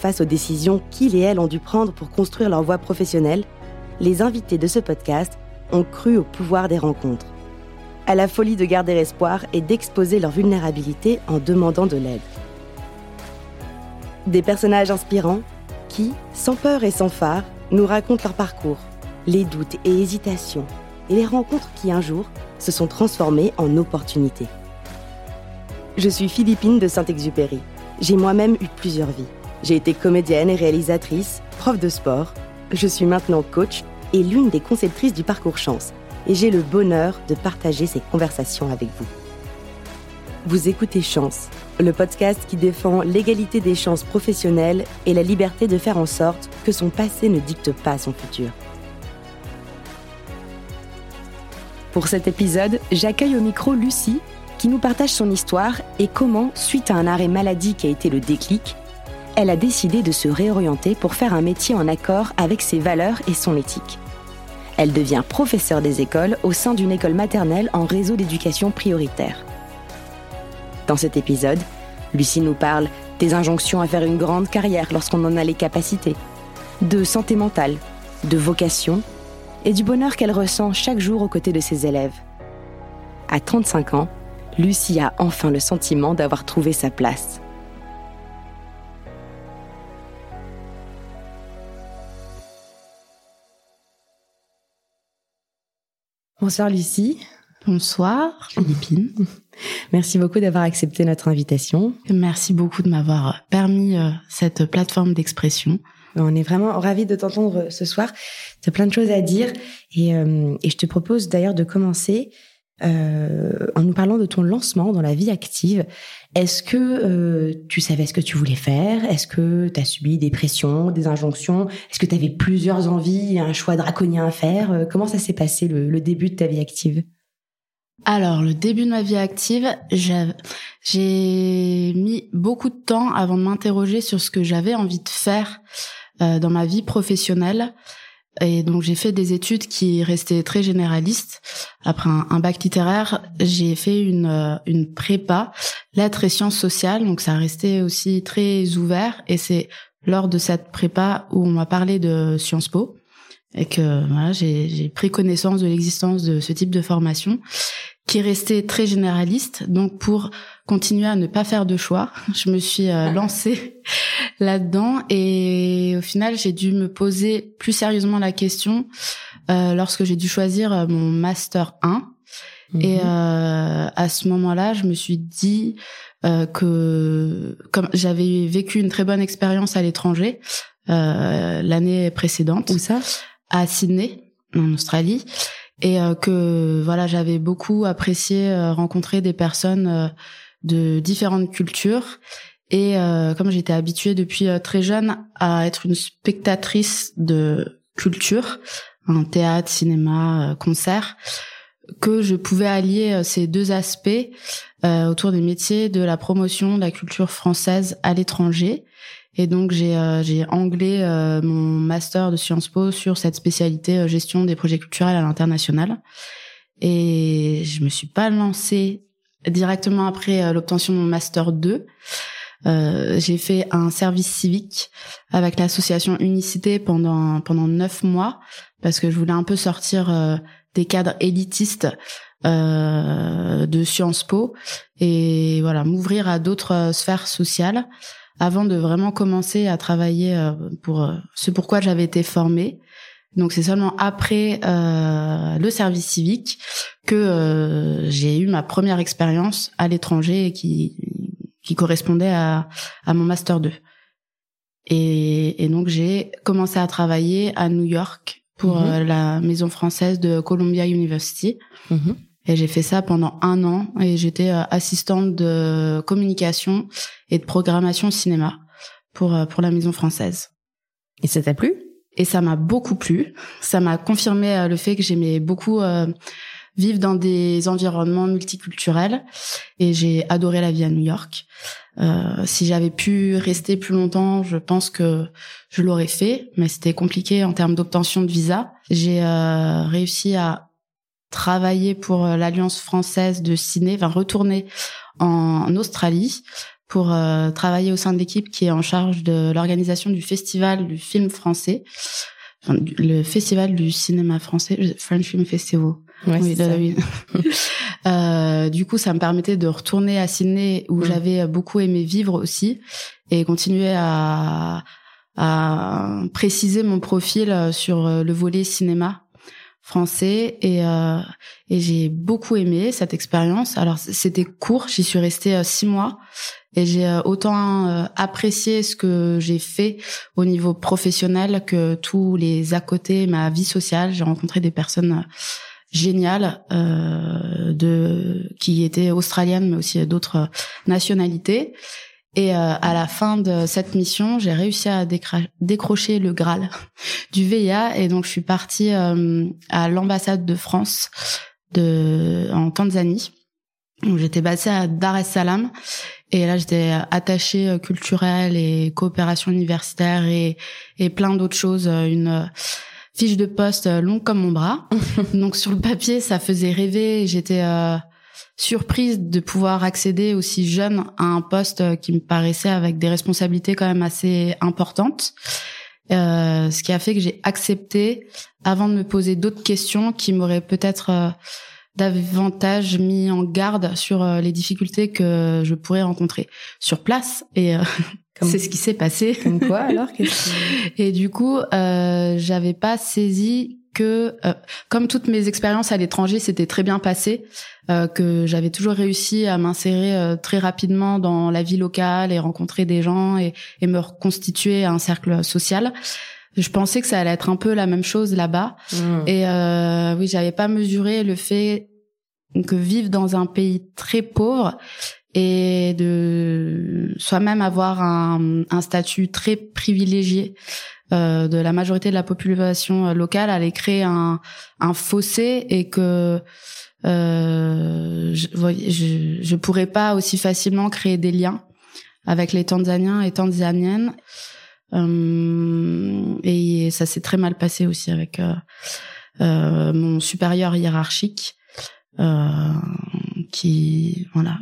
face aux décisions qu'ils et elles ont dû prendre pour construire leur voie professionnelle, les invités de ce podcast ont cru au pouvoir des rencontres, à la folie de garder espoir et d'exposer leur vulnérabilité en demandant de l'aide. Des personnages inspirants qui, sans peur et sans phare, nous racontent leur parcours, les doutes et hésitations, et les rencontres qui un jour se sont transformées en opportunités. Je suis Philippine de Saint-Exupéry. J'ai moi-même eu plusieurs vies. J'ai été comédienne et réalisatrice, prof de sport. Je suis maintenant coach et l'une des conceptrices du parcours chance. Et j'ai le bonheur de partager ces conversations avec vous. Vous écoutez Chance, le podcast qui défend l'égalité des chances professionnelles et la liberté de faire en sorte que son passé ne dicte pas son futur. Pour cet épisode, j'accueille au micro Lucie, qui nous partage son histoire et comment, suite à un arrêt maladie qui a été le déclic, elle a décidé de se réorienter pour faire un métier en accord avec ses valeurs et son éthique. Elle devient professeure des écoles au sein d'une école maternelle en réseau d'éducation prioritaire. Dans cet épisode, Lucie nous parle des injonctions à faire une grande carrière lorsqu'on en a les capacités, de santé mentale, de vocation et du bonheur qu'elle ressent chaque jour aux côtés de ses élèves. À 35 ans, Lucie a enfin le sentiment d'avoir trouvé sa place. Bonsoir Lucie. Bonsoir Philippine. Merci beaucoup d'avoir accepté notre invitation. Merci beaucoup de m'avoir permis euh, cette plateforme d'expression. On est vraiment ravis de t'entendre ce soir. Tu as plein de choses à dire et, euh, et je te propose d'ailleurs de commencer euh, en nous parlant de ton lancement dans la vie active. Est-ce que euh, tu savais ce que tu voulais faire? Est-ce que tu as subi des pressions, des injonctions? Est-ce que tu avais plusieurs envies, un choix draconien à faire? Euh, Comment ça s'est passé le, le début de ta vie active? Alors, le début de ma vie active, j'ai mis beaucoup de temps avant de m'interroger sur ce que j'avais envie de faire euh, dans ma vie professionnelle. Et donc j'ai fait des études qui restaient très généralistes. Après un, bac littéraire, j'ai fait une, euh, une prépa, lettres et sciences sociales. Donc ça restait aussi très ouvert. Et c'est lors de cette prépa où on m'a parlé de Sciences Po et que voilà, j'ai pris connaissance de l'existence de ce type de formation qui restait très généraliste. Donc pour continuer à ne pas faire de choix, je me suis euh, lancée là-dedans. Et au final j'ai dû me poser plus sérieusement la question euh, lorsque j'ai dû choisir euh, mon master 1 et mhm. euh, à ce moment-là je me suis dit euh, que comme j'avais vécu une très bonne expérience à l'étranger euh, l'année précédente où ça? à Sydney en Australie et que voilà j'avais beaucoup apprécié rencontrer des personnes de différentes cultures et euh, comme j'étais habituée depuis euh, très jeune à être une spectatrice de culture, un théâtre, cinéma, euh, concert, que je pouvais allier ces deux aspects autour des métiers de la promotion de la culture française à l'étranger. Et donc j'ai j'ai anglais mon master de Sciences Po sur cette spécialité gestion des projets culturels à l'international. Et je me suis pas lancée directement après l'obtention de mon master 2. Euh, j'ai fait un service civique avec l'association Unicité pendant pendant neuf mois parce que je voulais un peu sortir euh, des cadres élitistes euh, de Sciences Po et voilà m'ouvrir à d'autres euh, sphères sociales avant de vraiment commencer à travailler pour ce pourquoi j'avais été formée. Donc c'est seulement après euh, le service civique que j'ai eu ma première expérience à l'étranger qui qui correspondait à, à mon master 2. Et, et donc j'ai commencé à travailler à New York pour mhm. euh, la maison française de Columbia University. Mhm. Et j'ai fait ça pendant un an et j'étais euh, assistante de communication et de programmation cinéma pour euh, pour la maison française. Et ça t'a plu? Et ça m'a beaucoup plu. Ça m'a confirmé le fait que j'aimais beaucoup vivre dans des environnements multiculturels et j'ai adoré la vie à New York. Euh, si j'avais pu rester plus longtemps, je pense que je l'aurais fait, mais c'était compliqué en termes d'obtention de visa. J'ai euh, réussi à travailler pour euh, l'Alliance française de ciné, enfin retourner en Australie pour travailler au sein de l'équipe qui est en charge de l'organisation du festival du film français, le festival du cinéma français, French Film Festival. oui, oui. euh, du coup, ça me permettait de retourner à Sydney où mm. j'avais beaucoup aimé vivre aussi et continuer à, à préciser mon profil sur le volet cinéma français et, euh, et j'ai beaucoup aimé cette expérience. Alors c'était court, j'y suis restée euh, six mois et j'ai euh, autant euh, apprécié ce que j'ai fait au niveau professionnel que tous les à côté, ma vie sociale. J'ai rencontré des personnes géniales de qui étaient australiennes mais aussi d'autres nationalités et euh, à la fin de cette mission, j'ai réussi à décrocher le Graal du VIA et donc je suis partie euh, à l'ambassade de France de en Tanzanie. J'étais basée à Dar es Salaam et là j'étais attachée euh, culturelle et coopération universitaire et et plein d'autres choses. Une fiche de poste longue comme mon bras. donc sur le papier, ça faisait rêver. J'étais surprise de pouvoir accéder aussi jeune à un poste qui me paraissait avec des responsabilités quand même assez importantes. Euh, ce qui a fait que j'ai accepté avant de me poser d'autres questions qui m'auraient peut-être euh, davantage mis en garde sur euh, les difficultés que je pourrais rencontrer sur place et euh, c'est ce qui s'est passé. Comme quoi alors Et du coup, euh, j'avais pas saisi que, euh, comme toutes mes expériences à l'étranger s'étaient très bien passées, euh, que j'avais toujours réussi à m'insérer euh, très rapidement dans la vie locale et rencontrer des gens et, et me reconstituer un cercle social. Je pensais que ça allait être un peu la même chose là-bas. Mmh. Et euh, oui, j'avais pas mesuré le fait que vivre dans un pays très pauvre et de soi-même avoir un, un statut très privilégié euh, de la majorité de la population euh, locale allait créer un, un fossé et que euh, je, je, pourrais pas aussi facilement créer des liens avec les Tanzaniens et Tanzaniennes. Euh, et ça s'est très mal passé aussi avec mon supérieur hiérarchique, qui voilà,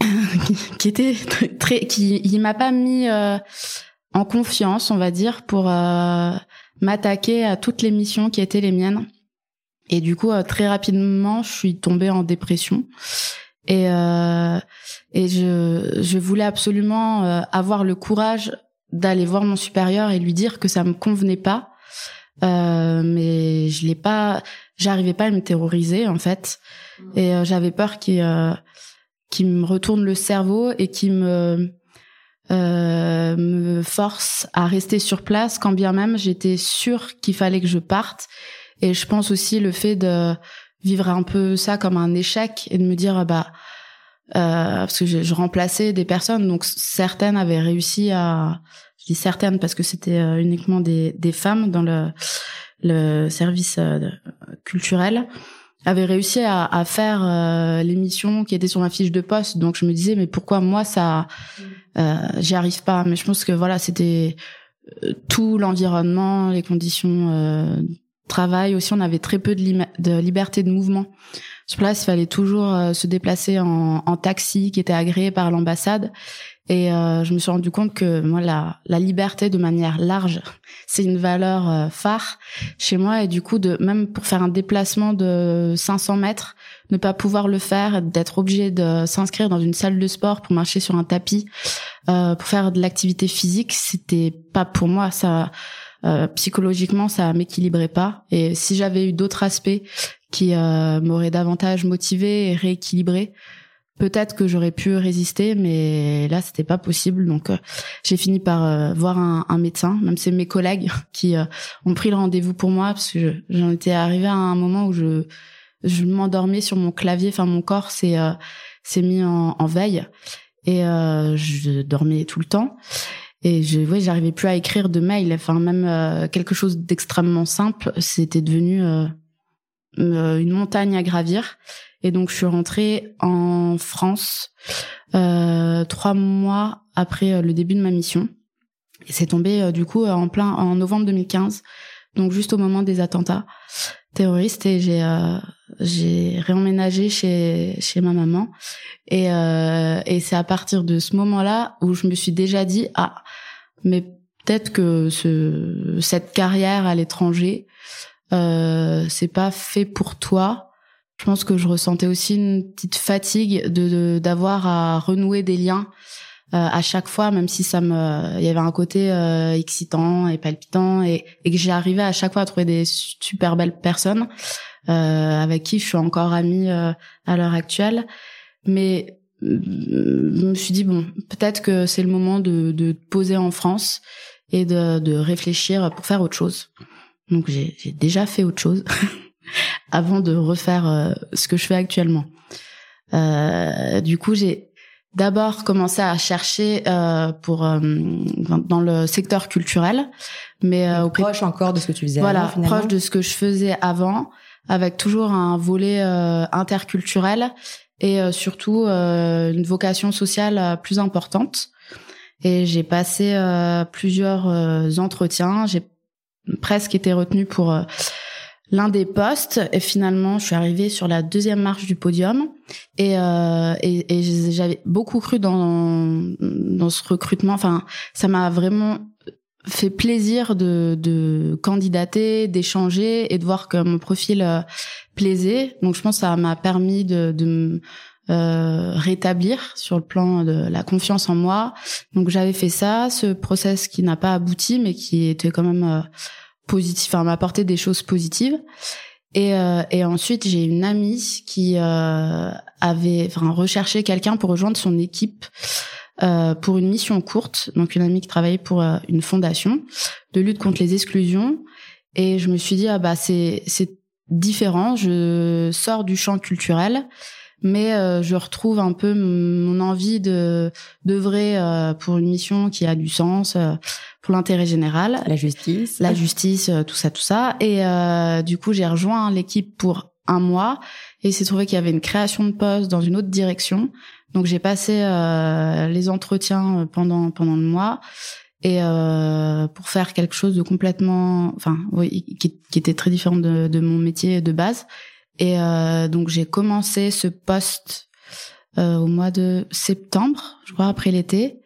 qui, était très, qui il m'a pas mis en confiance, on va dire, pour euh, m'attaquer à toutes les missions qui étaient les miennes. Et du coup, euh, très rapidement, je suis tombée en dépression. Et, euh, et je, je voulais absolument avoir le courage d'aller voir mon supérieur et lui dire que ça me convenait pas. mais je l'ai pas, j'arrivais pas à me terroriser en fait. Et j'avais peur qu'il qu'il me retourne le cerveau et qu'il me euh, me force à rester sur place quand bien même j'étais sûre qu'il fallait que je parte. Et je pense aussi le fait de vivre un peu ça comme un échec et de me dire bah euh, parce que je, remplaçais des personnes donc certaines avaient réussi à je dis certaines parce que c'était euh, uniquement des, des femmes dans le le service euh, culturel avaient réussi à, faire euh, l'émission qui était sur ma fiche de poste donc je me disais mais pourquoi moi ça j'y arrive pas. Mais je pense que voilà, c'était euh, tout l'environnement, les conditions euh, travail aussi. On avait très peu de, liberté de mouvement. Sur place, il fallait toujours euh, se déplacer en, en, taxi qui était agréé par l'ambassade. Et euh, je me suis rendu compte que moi, la, la liberté de manière large, c'est une valeur phare chez moi. Et du coup, de même pour faire un déplacement de 500 mètres, ne pas pouvoir le faire, d'être obligé de s'inscrire dans une salle de sport pour marcher sur un tapis, euh, pour faire de l'activité physique, c'était pas pour moi. Ça, euh, psychologiquement, ça m'équilibrait pas. Et si j'avais eu d'autres aspects qui euh, m'auraient davantage motivé et rééquilibré, peut-être que j'aurais pu résister, mais là, c'était pas possible. Donc, euh, j'ai fini par euh, voir un, un, médecin. Même c'est mes collègues qui euh, ont pris le rendez-vous pour moi parce que j'en étais arrivée à un moment où je je m'endormais sur mon clavier, enfin mon corps s'est euh, s'est mis en, en, veille et euh, je dormais tout le temps. Et je ouais, j'arrivais plus à écrire de mail, enfin même euh, quelque chose d'extrêmement simple, c'était devenu euh, une montagne à gravir. Et donc je suis rentrée en France trois mois après le début de ma mission. Et c'est tombé du coup en plein en novembre 2015 donc juste au moment des attentats terroristes et j'ai euh, j'ai réemménagé chez chez ma maman. Et euh, et c'est à partir de ce moment-là où je me suis déjà dit ah mais peut-être que ce cette carrière à l'étranger euh, c'est pas fait pour toi. Je pense que je ressentais aussi une petite fatigue de d'avoir à renouer des liens à chaque fois, même si ça me, il y avait un côté euh, excitant et palpitant, et, et que j'arrivais à chaque fois à trouver des super belles personnes euh, avec qui je suis encore amie euh, à l'heure actuelle. Mais je me suis dit bon, peut-être que c'est le moment de, de poser en France et de, de réfléchir pour faire autre chose. Donc j'ai déjà fait autre chose avant de refaire ce que je fais actuellement. Euh, du coup, j'ai d'abord commencé à chercher euh, pour euh, dans le secteur culturel, mais euh, proche encore de ce que tu faisais. Voilà, avant, proche de ce que je faisais avant, avec toujours un volet euh, interculturel et euh, surtout une vocation sociale plus importante. Et j'ai passé plusieurs entretiens. J'ai presque été retenue pour l'un des postes. Et finalement je suis arrivée sur la deuxième marche du podium. Et, euh, et, et j'avais beaucoup cru dans dans ce recrutement. Enfin ça m'a vraiment fait plaisir de, de candidater d'échanger et de voir que mon profil euh, plaisait. Donc je pense que ça m'a permis de, de me euh, rétablir sur le plan de la confiance en moi. Donc j'avais fait ça ce process qui n'a pas abouti mais qui était quand même euh, positif, enfin m'apporter des choses positives. Et, euh, et ensuite, j'ai une amie qui euh, avait enfin, recherché quelqu'un pour rejoindre son équipe euh, pour une mission courte. Donc une amie qui travaillait pour euh, une fondation de lutte contre les exclusions. Et je me suis dit ah bah c'est c'est différent. Je sors du champ culturel mais euh, je retrouve un peu mon envie de d'œuvrer euh, pour une mission qui a du sens euh, pour l'intérêt général. La justice. La justice tout ça tout ça. Et du coup j'ai rejoint l'équipe pour un mois et il s'est trouvé qu'il y avait une création de poste dans une autre direction. Donc j'ai passé les entretiens pendant pendant le mois et pour faire quelque chose de complètement enfin oui qui, qui était très différent de, de mon métier de base et euh, donc j'ai commencé ce poste euh, au mois de septembre, je crois, après l'été.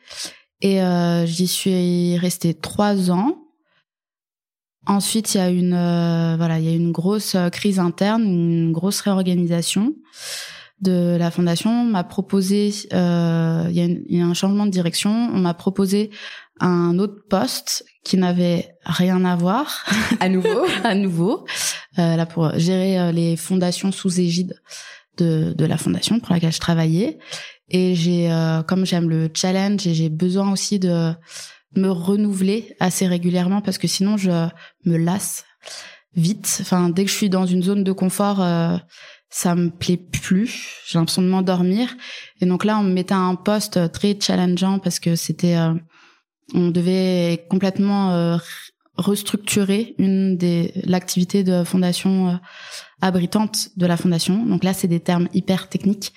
Et euh, j'y suis restée trois ans. Ensuite, il y a une euh, voilà, il y a une grosse crise interne, une grosse réorganisation de la fondation. On m'a proposé, euh, il, y a il y a un changement de direction. On m'a proposé un autre poste qui n'avait rien à voir. À nouveau. à nouveau. Euh, là pour gérer euh, les fondations sous égide de, de la fondation pour laquelle je travaillais. Et j'ai, euh, comme j'aime le challenge, et j'ai besoin aussi de me renouveler assez régulièrement parce que sinon je me lasse vite. Enfin, dès que je suis dans une zone de confort, euh, ça me plaît plus. J'ai l'impression de m'endormir. Et donc là, on me mettait un poste très challengeant parce que c'était on devait complètement euh, restructurer une des l'activité de fondation euh, abritante de la fondation. Donc là, c'est des termes hyper techniques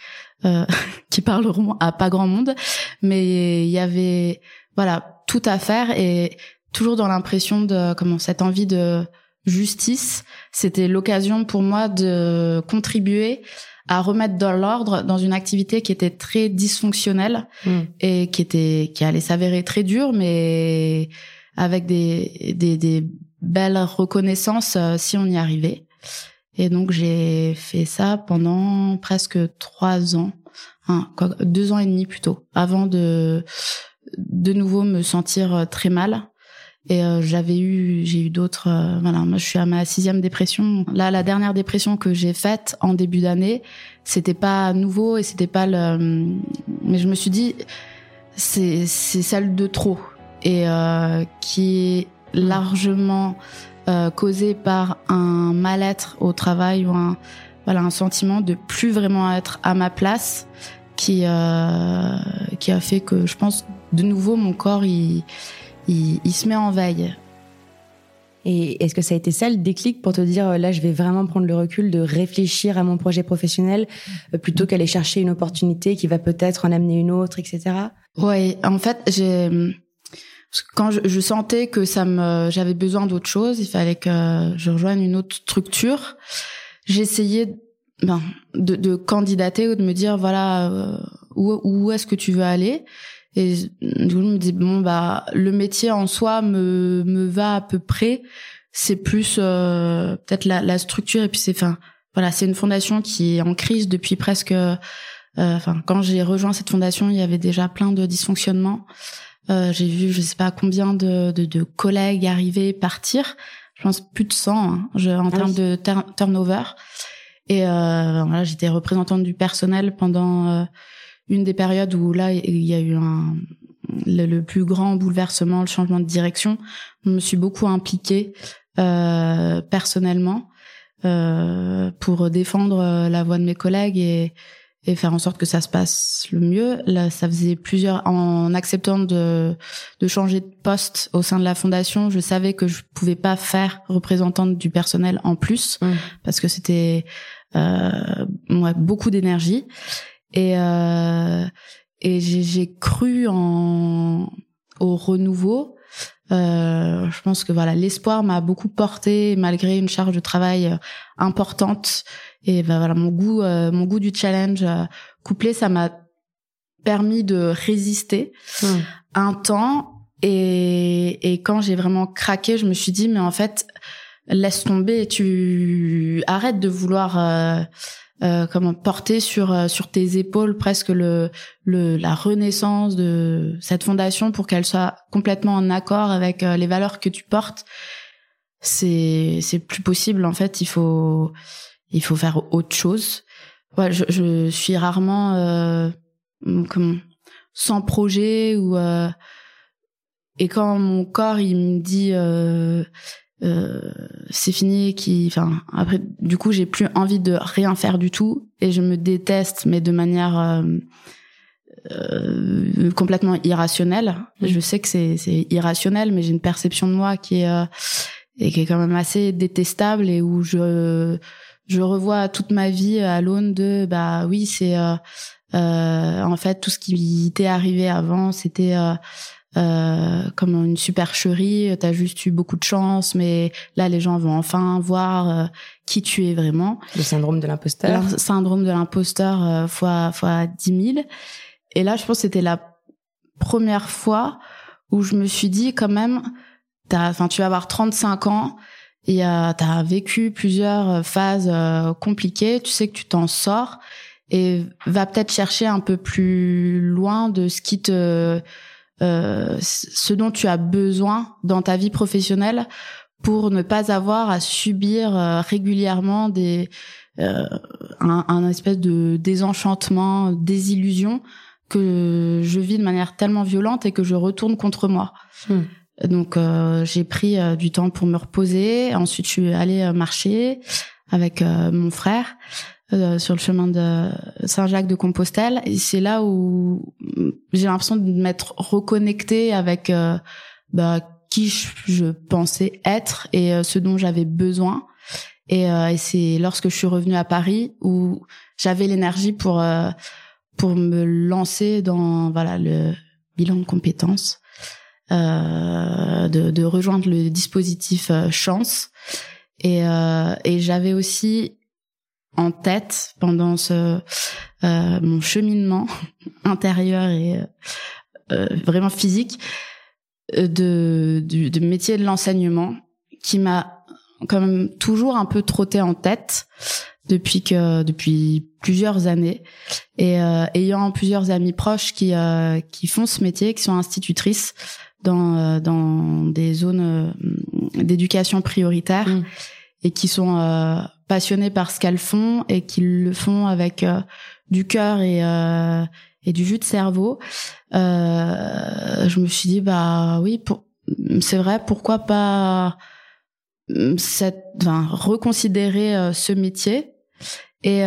euh, qui parleront à pas grand monde, mais il y avait voilà tout à faire et toujours dans l'impression de comment cette envie de justice, c'était l'occasion pour moi de contribuer à remettre dans l'ordre dans une activité qui était très dysfonctionnelle hmm. et qui était qui allait s'avérer très dure mais avec des des, des belles reconnaissances euh, si on y arrivait et donc j'ai fait ça pendant presque trois ans hein, deux ans et demi plutôt avant de de nouveau me sentir très mal et euh, j'avais eu, j'ai eu d'autres. Euh, voilà, moi je suis à ma sixième dépression. Là, la dernière dépression que j'ai faite en début d'année, c'était pas nouveau et c'était pas le. Mais je me suis dit, c'est c'est celle de trop et euh, qui est largement euh, causée par un mal-être au travail ou un voilà un sentiment de plus vraiment être à ma place qui euh, qui a fait que je pense de nouveau mon corps il il, se met en veille. Et est-ce que ça a été ça le déclic pour te dire là je vais vraiment prendre le recul de réfléchir à mon projet professionnel euh, plutôt qu'aller chercher une opportunité qui va peut-être en amener une autre, etc. Oui, en fait j'ai quand je, sentais que ça me, j'avais besoin d'autre chose, il fallait que je rejoigne une autre structure. J'essayais ben, de, de, candidater ou de me dire voilà euh, où, où est-ce que tu veux aller? Et je me dis bon bah le métier en soi me me va à peu près. C'est plus euh, peut-être la, la structure et puis c'est enfin voilà c'est une fondation qui est en crise depuis presque. Euh, enfin quand j'ai rejoint cette fondation il y avait déjà plein de dysfonctionnements. Euh, j'ai vu, je sais pas combien de, de, de, collègues arriver, partir. Je pense plus de 100 hein, je, en ah termes de turnover. Et euh, voilà, j'étais représentante du personnel pendant euh, une des périodes où là il y a eu un, le, plus grand bouleversement, le changement de direction. Je me suis beaucoup impliquée euh, personnellement euh, pour défendre la voix de mes collègues et et faire en sorte que ça se passe le mieux. Là, ça faisait plusieurs en acceptant de de changer de poste au sein de la fondation, je savais que je pouvais pas faire représentante du personnel en plus mmh. parce que c'était euh, ouais, beaucoup d'énergie et euh, et j'ai cru en au renouveau. Euh, je pense que voilà, l'espoir m'a beaucoup porté malgré une charge de travail euh, importante et ben voilà, mon goût, euh, mon goût du challenge euh, couplé, ça m'a permis de résister hmm. un temps. Et, et quand j'ai vraiment craqué, je me suis dit, mais en fait, laisse tomber, tu arrêtes de vouloir euh, euh comment porter sur sur tes épaules presque le, le la renaissance de cette fondation pour qu'elle soit complètement en accord avec les valeurs que tu portes. C'est c'est plus possible en fait. Il faut il faut faire autre chose. Ouais, je, je suis rarement euh, comment sans projet ou euh, et quand mon corps il me dit euh, euh, c'est fini qui enfin après du coup j'ai plus envie de rien faire du tout et je me déteste mais de manière euh, euh, complètement irrationnelle mmh. je sais que c'est c'est irrationnel mais j'ai une perception de moi qui est et qui est quand même assez détestable et où je je revois toute ma vie à l'aune de bah oui c'est euh, euh, en fait tout ce qui t'est arrivé avant c'était euh, comme une supercherie t'as juste eu beaucoup de chance mais là les gens vont enfin voir euh, qui tu es vraiment. Le syndrome de l'imposteur. Le syndrome de l'imposteur euh, fois fois dix mille. Et là je pense que c'était la première fois où je me suis dit quand même enfin tu vas avoir 35 ans et euh, tu as vécu plusieurs euh, phases euh, compliquées, tu sais que tu t'en sors et va peut-être chercher un peu plus loin de ce qui te euh, ce dont tu as besoin dans ta vie professionnelle pour ne pas avoir à subir régulièrement des un, un, espèce de désenchantement, désillusion que je vis de manière tellement violente et que je retourne contre moi. Hmm. Donc euh, j'ai pris euh, du temps pour me reposer. Ensuite, je suis allée euh, marcher avec mon frère sur le chemin de Saint-Jacques de Compostelle. Et c'est là où j'ai l'impression de m'être reconnectée avec bah, qui je, pensais être et ce dont j'avais besoin. Et, et c'est lorsque je suis revenue à Paris où j'avais l'énergie pour pour me lancer dans voilà le bilan de compétences euh, de, de, rejoindre le dispositif euh, Chance. Et, euh, et j'avais aussi en tête pendant ce mon cheminement intérieur et vraiment physique de du, de métier de l'enseignement qui m'a quand même toujours un peu trotté en tête depuis que depuis plusieurs années et ayant plusieurs amis proches qui qui font ce métier qui sont institutrices dans euh, dans des zones euh, d'éducation prioritaire mm. et qui sont euh, passionnées par ce qu'elles font et qui le font avec du cœur et et du jus de cerveau. je me suis dit bah oui, c'est vrai, pourquoi pas cette, enfin, reconsidérer ce métier et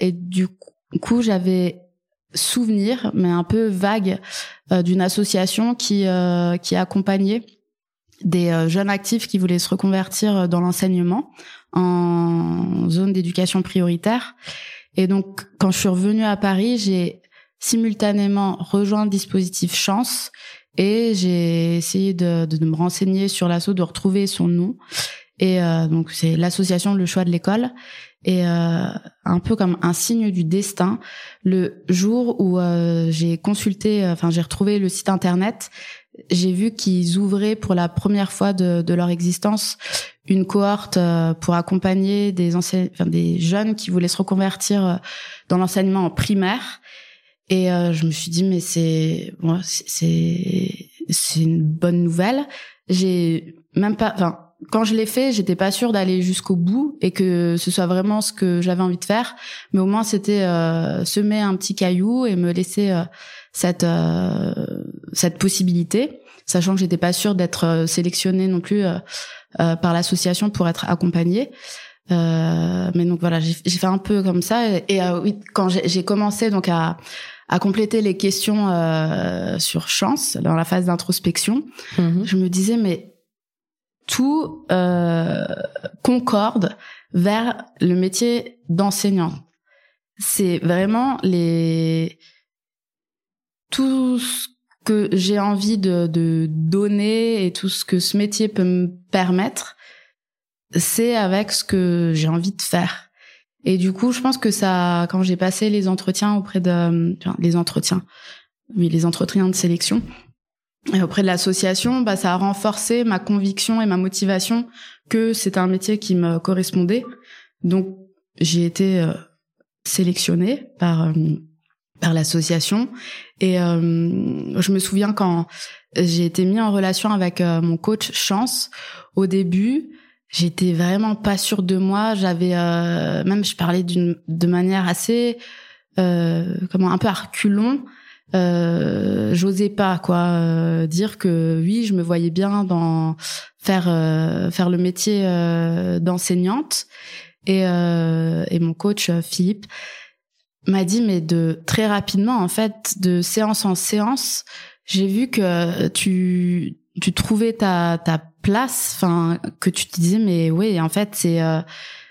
et du coup j'avais souvenir, mais un peu vague, euh, d'une association qui euh, qui accompagnait des euh, jeunes actifs qui voulaient se reconvertir dans l'enseignement en zone d'éducation prioritaire. Et donc, quand je suis revenue à Paris, j'ai simultanément rejoint le dispositif Chance et j'ai essayé de, de, me renseigner sur l'asso, de retrouver son nom. Et euh, donc c'est l'association Le Choix de l'école. Et euh, un peu comme un signe du destin, le jour où euh, j'ai consulté, enfin j'ai retrouvé le site internet, j'ai vu qu'ils ouvraient pour la première fois de, de leur existence une cohorte euh, pour accompagner des enfin, des jeunes qui voulaient se reconvertir euh, dans l'enseignement en primaire. Et euh, je me suis dit mais c'est c'est c'est une bonne nouvelle. J'ai même pas enfin quand je l'ai fait, j'étais pas sûre d'aller jusqu'au bout et que ce soit vraiment ce que j'avais envie de faire, mais au moins c'était semer un petit caillou et me laisser cette cette possibilité, sachant que j'étais pas sûre d'être sélectionnée non plus euh, par l'association pour être accompagnée. Euh, mais donc voilà, j'ai fait un peu comme ça. Et, euh, oui, quand j'ai commencé donc à, à compléter les questions euh, sur chance dans la phase d'introspection, mhm. je me disais mais tout euh, concorde vers le métier d'enseignant. C'est vraiment les tout ce que j'ai envie de, de, donner et tout ce que ce métier peut me permettre, c'est avec ce que j'ai envie de faire. Et du coup, je pense que ça, quand j'ai passé les entretiens auprès de, les entretiens, oui, les entretiens de sélection, et auprès de l'association, bah, ça a renforcé ma conviction et ma motivation que c'était un métier qui me correspondait. Donc, j'ai été euh, sélectionnée par euh, par l'association. Et euh, je me souviens quand j'ai été mis en relation avec euh, mon coach Chance, au début, j'étais vraiment pas sûre de moi. J'avais euh, même, je parlais d'une de manière assez, comment, un peu arculon. j'osais pas quoi dire que oui je me voyais bien dans faire faire le métier d'enseignante et et mon coach Philippe m'a dit mais de très rapidement en fait de séance en séance j'ai vu que tu tu trouvais ta ta place enfin que tu te disais mais oui en fait c'est euh,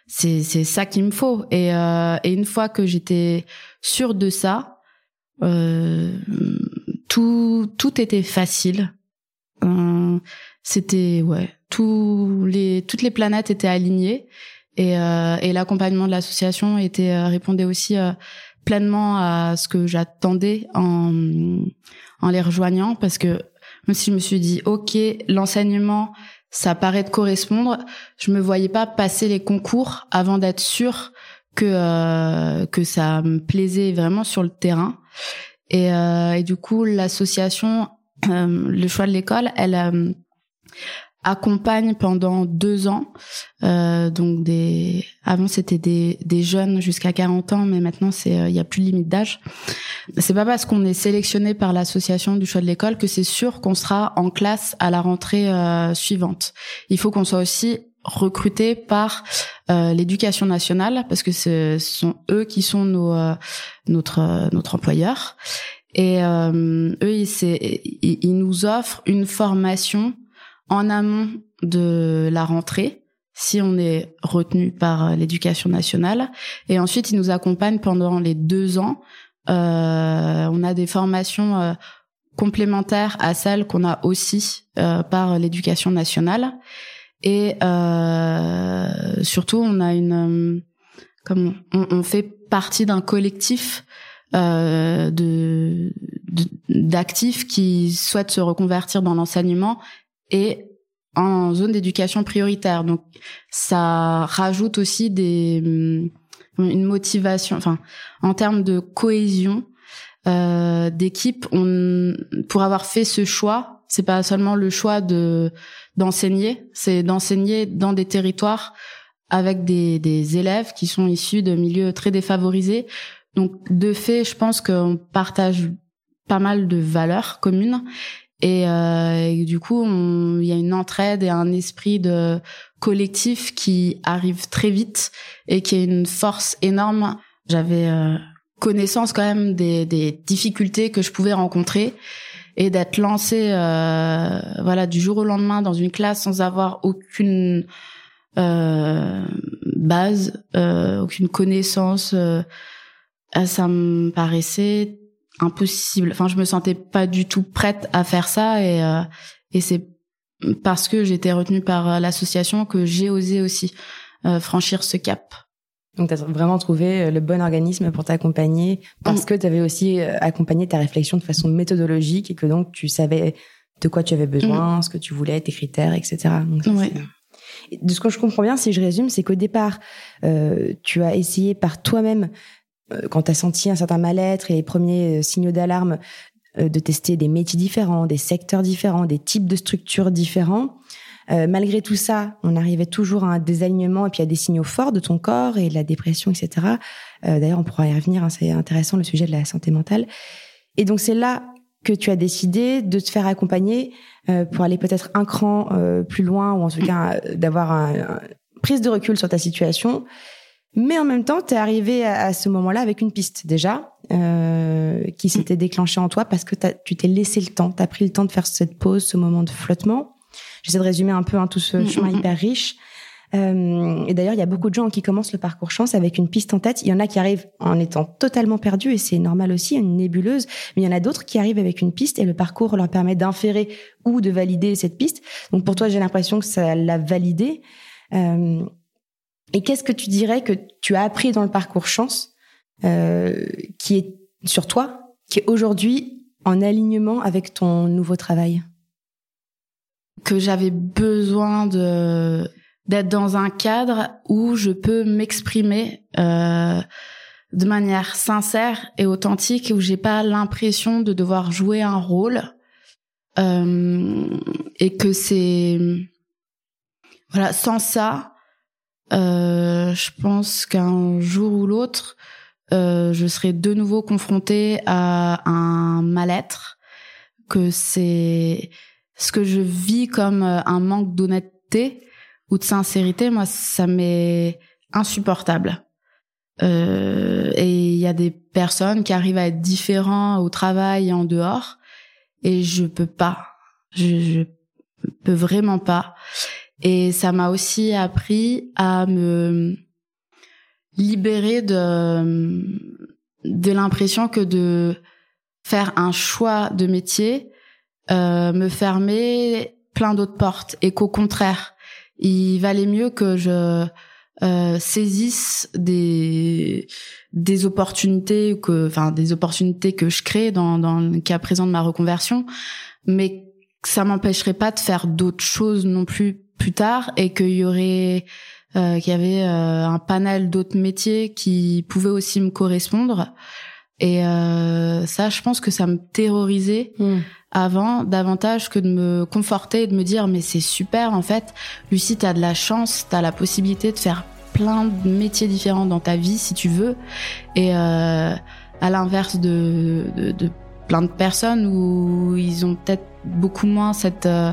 c'est c'est ça qu'il me faut. Et euh, et une fois que j'étais sûre de ça euh, tout tout était facile. Euh, c'était ouais tous les toutes les planètes étaient alignées et, euh, et l'accompagnement de l'association était euh, répondait aussi euh, pleinement à ce que j'attendais en en les rejoignant parce que même si je me suis dit ok l'enseignement ça paraît de correspondre je me voyais pas passer les concours avant d'être sûre que que ça me plaisait vraiment sur le terrain. Et, et du coup l'association le choix de l'école elle accompagne pendant deux ans. Euh, donc des avant c'était des, des jeunes jusqu'à 40 ans, mais maintenant c'est euh, il y a plus de limite d'âge. C'est pas parce qu'on est sélectionné par l'association du choix de l'école que c'est sûr qu'on sera en classe à la rentrée euh, suivante. Il faut qu'on soit aussi recruté par euh, l'éducation nationale parce que ce sont eux qui sont nos notre notre employeur et eux ils, ils nous offrent une formation en amont de la rentrée si on est retenu par l'éducation nationale. Et ensuite, ils nous accompagnent pendant les deux ans. Euh, on a des formations euh, complémentaires à celles qu'on a aussi euh, par l'éducation nationale. Et euh, surtout, on a une, comme on, on fait partie d'un collectif euh, de d'actifs qui souhaitent se reconvertir dans l'enseignement et en zone d'éducation prioritaire. Donc ça rajoute aussi des hum, une motivation, enfin en termes de cohésion euh, d'équipe. On pour avoir fait ce choix, c'est pas seulement le choix de d'enseigner, c'est d'enseigner dans des territoires avec des, des élèves qui sont issus de milieux très défavorisés. Donc de fait, je pense qu'on partage pas mal de valeurs communes et, euh, du coup, il y a une entraide et un esprit de collectif qui arrive très vite et qui est une force énorme. J'avais euh, connaissance quand même des, des, difficultés que je pouvais rencontrer et d'être lancé euh, voilà du jour au lendemain dans une classe sans avoir aucune euh, base, euh, aucune connaissance, ça me paraissait impossible. Enfin, je me sentais pas du tout prête à faire ça et euh, et c'est parce que j'étais retenue par l'association que j'ai osé aussi euh, franchir ce cap. Donc, tu as vraiment trouvé euh, le bon organisme pour t'accompagner parce mm. que tu avais aussi accompagné ta réflexion de façon méthodologique et que donc tu savais de quoi tu avais besoin, mm. ce que tu voulais, tes critères, etc. Donc, De ce que je comprends bien, si je résume, c'est qu'au départ, euh, tu as essayé par toi-même euh, quand tu as senti un certain mal-être et les premiers euh, signaux d'alarme, euh, de tester des métiers différents, des secteurs différents, des types de structures différents. malgré tout ça, on arrivait toujours à un désalignement et puis à des signaux forts de ton corps et la dépression, etc. D'ailleurs, on pourra y revenir, hein, c'est intéressant le sujet de la santé mentale. Et donc c'est là que tu as décidé de te faire accompagner pour aller peut-être un cran plus loin ou en tout cas d'avoir une prise de recul sur ta situation mais en même temps, tu es arrivé à, ce moment-là avec une piste déjà euh, qui mm. s'était déclenchée en toi parce que tu t'es laissé le temps, tu as pris le temps de faire cette pause, ce moment de flottement. J'essaie de résumer un peu hein, tout ce mm, chemin mm, hyper riche. Euh, et d'ailleurs, il y a beaucoup de gens qui commencent le parcours chance avec une piste en tête. Il y en a qui arrivent en étant totalement perdus et c'est normal aussi, une nébuleuse. Mais il y en a d'autres qui arrivent avec une piste et le parcours leur permet d'inférer ou de valider cette piste. Donc pour toi, j'ai l'impression que ça l'a validé. Euh, et qu'est-ce que tu dirais que tu as appris dans le parcours chance euh, qui est sur toi, qui est aujourd'hui en alignement avec ton nouveau travail? Que j'avais besoin de d'être dans un cadre où je peux m'exprimer euh, de manière sincère et authentique, où j'ai pas l'impression de devoir jouer un rôle euh, et que c'est voilà sans ça euh, je pense qu'un jour ou l'autre, euh, je serai de nouveau confrontée à un mal-être, que c'est ce que je vis comme euh, un manque d'honnêteté ou de sincérité. Moi, ça m'est insupportable. Euh, et il y a des personnes qui arrivent à être différents au travail et en dehors, et je peux pas. Je, je peux vraiment pas. Et ça m'a aussi appris à me libérer de, de l'impression que de faire un choix de métier euh, me fermait plein d'autres portes et qu'au contraire, il valait mieux que je euh, saisisse des des opportunités que enfin des opportunités que je crée dans dans le cas présent de ma reconversion mais ça m'empêcherait pas de faire d'autres choses non plus plus tard et qu'il y aurait euh, qu'il y avait euh, un panel d'autres métiers qui pouvaient aussi me correspondre. Et euh, ça je pense que ça me terrorisait hmm. avant davantage que de me conforter et de me dire mais c'est super en fait. Lucie t'as de la chance t'as la possibilité de faire plein de métiers différents dans ta vie si tu veux. Et euh, à l'inverse de, de, de plein de personnes où ils ont peut-être beaucoup moins cette euh,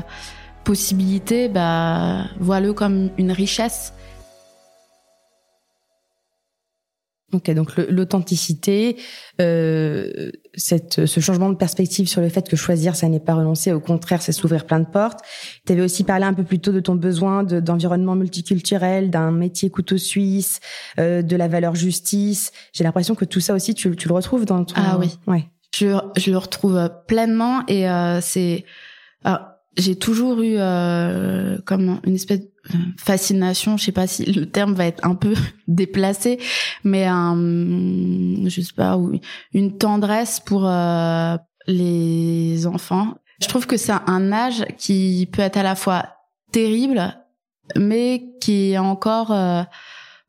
possibilité, bah, vois-le comme une richesse. Ok, donc l'authenticité, euh, ce changement de perspective sur le fait que choisir, ça n'est pas renoncer, au contraire, c'est s'ouvrir plein de portes. Tu avais aussi parlé un peu plus tôt de ton besoin d'environnement multiculturel, d'un métier couteau suisse, euh, de la valeur justice. J'ai l'impression que tout ça aussi, tu, tu le retrouves dans ton... Ah oui, ouais. je, je le retrouve pleinement et euh, c'est j'ai toujours eu euh, comme une espèce de fascination, je sais pas si le terme va être un peu déplacé, mais un, je sais pas, une tendresse pour euh, les enfants. Je trouve que c'est un âge qui peut être à la fois terrible, mais qui est encore euh,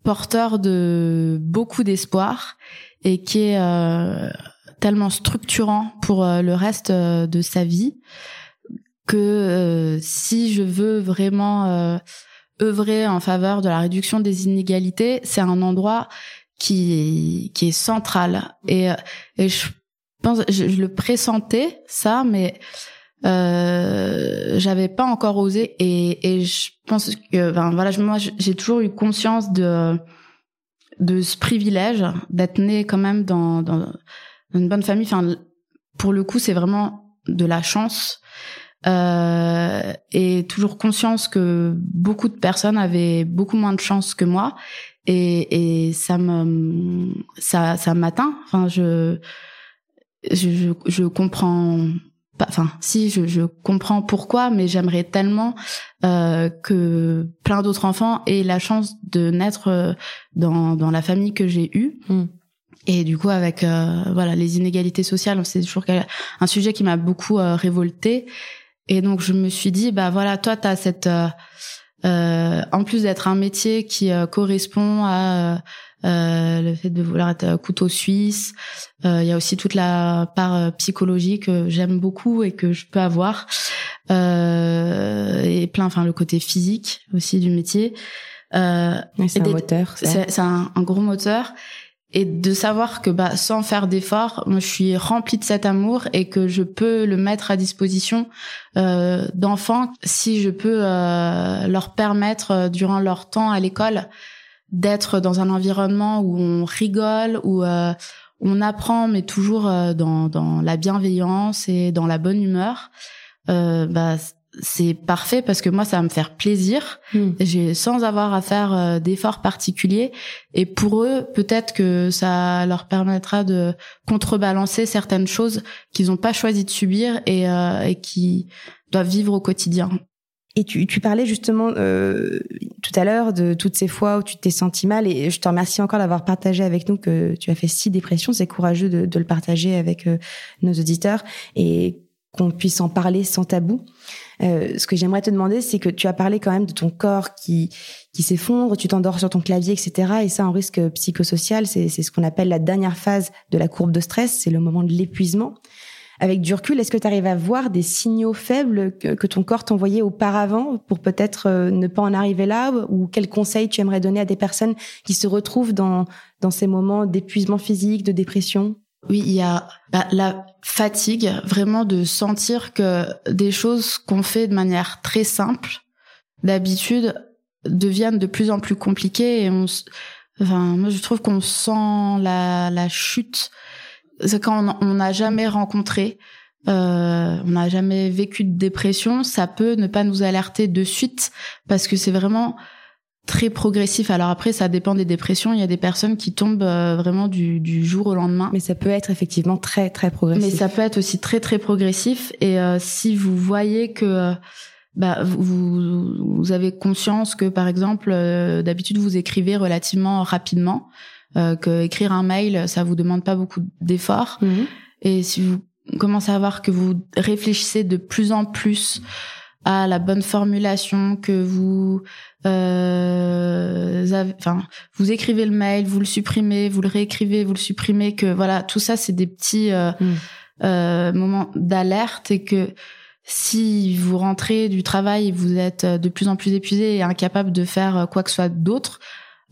porteur de beaucoup d'espoir et qui est euh, tellement structurant pour euh, le reste de sa vie que euh, si je veux vraiment euh, œuvrer en faveur de la réduction des inégalités, c'est un endroit qui qui est central. Et, euh, et je pense, je, le pressentais ça, mais euh, j'avais pas encore osé. Et, et je pense que, ben voilà, moi j'ai toujours eu conscience de de ce privilège d'être né quand même dans, dans une bonne famille. Enfin, pour le coup, c'est vraiment de la chance euh, et toujours conscience que beaucoup de personnes avaient beaucoup moins de chance que moi. Et, et ça me ça ça m'atteint. Enfin je je, je, je comprends enfin si je, je, comprends pourquoi mais j'aimerais tellement euh, que plein d'autres enfants aient la chance de naître euh, dans, dans la famille que j'ai eue. Mm. et du coup avec euh, voilà les inégalités sociales c'est toujours un sujet qui m'a beaucoup euh, révolté et donc je me suis dit bah voilà toi tu as cette en plus d'être un métier qui correspond à euh, le fait de vouloir être couteau suisse. Euh, il y a aussi toute la part euh, psychologique que j'aime beaucoup et que je peux avoir. et plein, enfin le côté physique aussi du métier. Euh, c'est un moteur. C'est un, un, gros moteur. Et de savoir que bah, sans faire d'efforts, je suis remplie de cet amour et que je peux le mettre à disposition euh, d'enfants si je peux euh, leur permettre durant leur temps à l'école d'être dans un environnement où on rigole, où euh, on apprend, mais toujours euh, dans, dans la bienveillance et dans la bonne humeur, euh, bah, c'est parfait parce que moi, ça va me faire plaisir, hmm. j'ai sans avoir à faire euh, d'efforts particuliers. Et pour eux, peut-être que ça leur permettra de contrebalancer certaines choses qu'ils n'ont pas choisi de subir et, et qui doivent vivre au quotidien. Et tu, tu parlais justement euh, tout à l'heure de toutes ces fois où tu t'es senti mal et je te remercie encore d'avoir partagé avec nous que tu as fait six dépressions. C'est courageux de, de, le partager avec euh, nos auditeurs et qu'on puisse en parler sans tabou. Euh, ce que j'aimerais te demander, c'est que tu as parlé quand même de ton corps qui qui s'effondre, tu t'endors sur ton clavier, etc. Et ça, en risque psychosocial, c'est ce qu'on appelle la dernière phase de la courbe de stress, c'est le moment de l'épuisement. Avec du recul, est-ce que tu arrives à voir des signaux faibles que, ton corps t'envoyait auparavant pour peut-être euh, ne pas en arriver là? Ou quels conseils tu aimerais donner à des personnes qui se retrouvent dans, dans ces moments d'épuisement physique, de dépression? Oui, il y a bah, fatigue, vraiment de sentir que des choses qu'on fait de manière très simple, d'habitude, deviennent de plus en plus compliquées et on, enfin, moi je trouve qu'on sent la, la chute. C'est quand on n'a jamais rencontré, euh, on n'a jamais vécu de dépression, ça peut ne pas nous alerter de suite parce que c'est vraiment très progressif. Alors après, ça dépend des dépressions. Il y a des personnes qui tombent euh, vraiment du, du, jour au lendemain. Mais ça peut être effectivement très très progressif. Mais ça peut être aussi très très progressif. Et euh, si vous voyez que bah, vous, vous avez conscience que par exemple, d'habitude vous écrivez relativement rapidement, euh, que écrire un mail, ça vous demande pas beaucoup d'efforts. Mhm. Et si vous commencez à voir que vous réfléchissez de plus en plus à la bonne formulation, que vous, euh, enfin, vous écrivez le mail, vous le supprimez, vous le réécrivez, vous le supprimez, que voilà, tout ça, c'est des petits euh, mhm. euh, moments d'alerte et que si vous rentrez du travail et vous êtes de plus en plus épuisé et incapable de faire quoi que ce soit d'autre,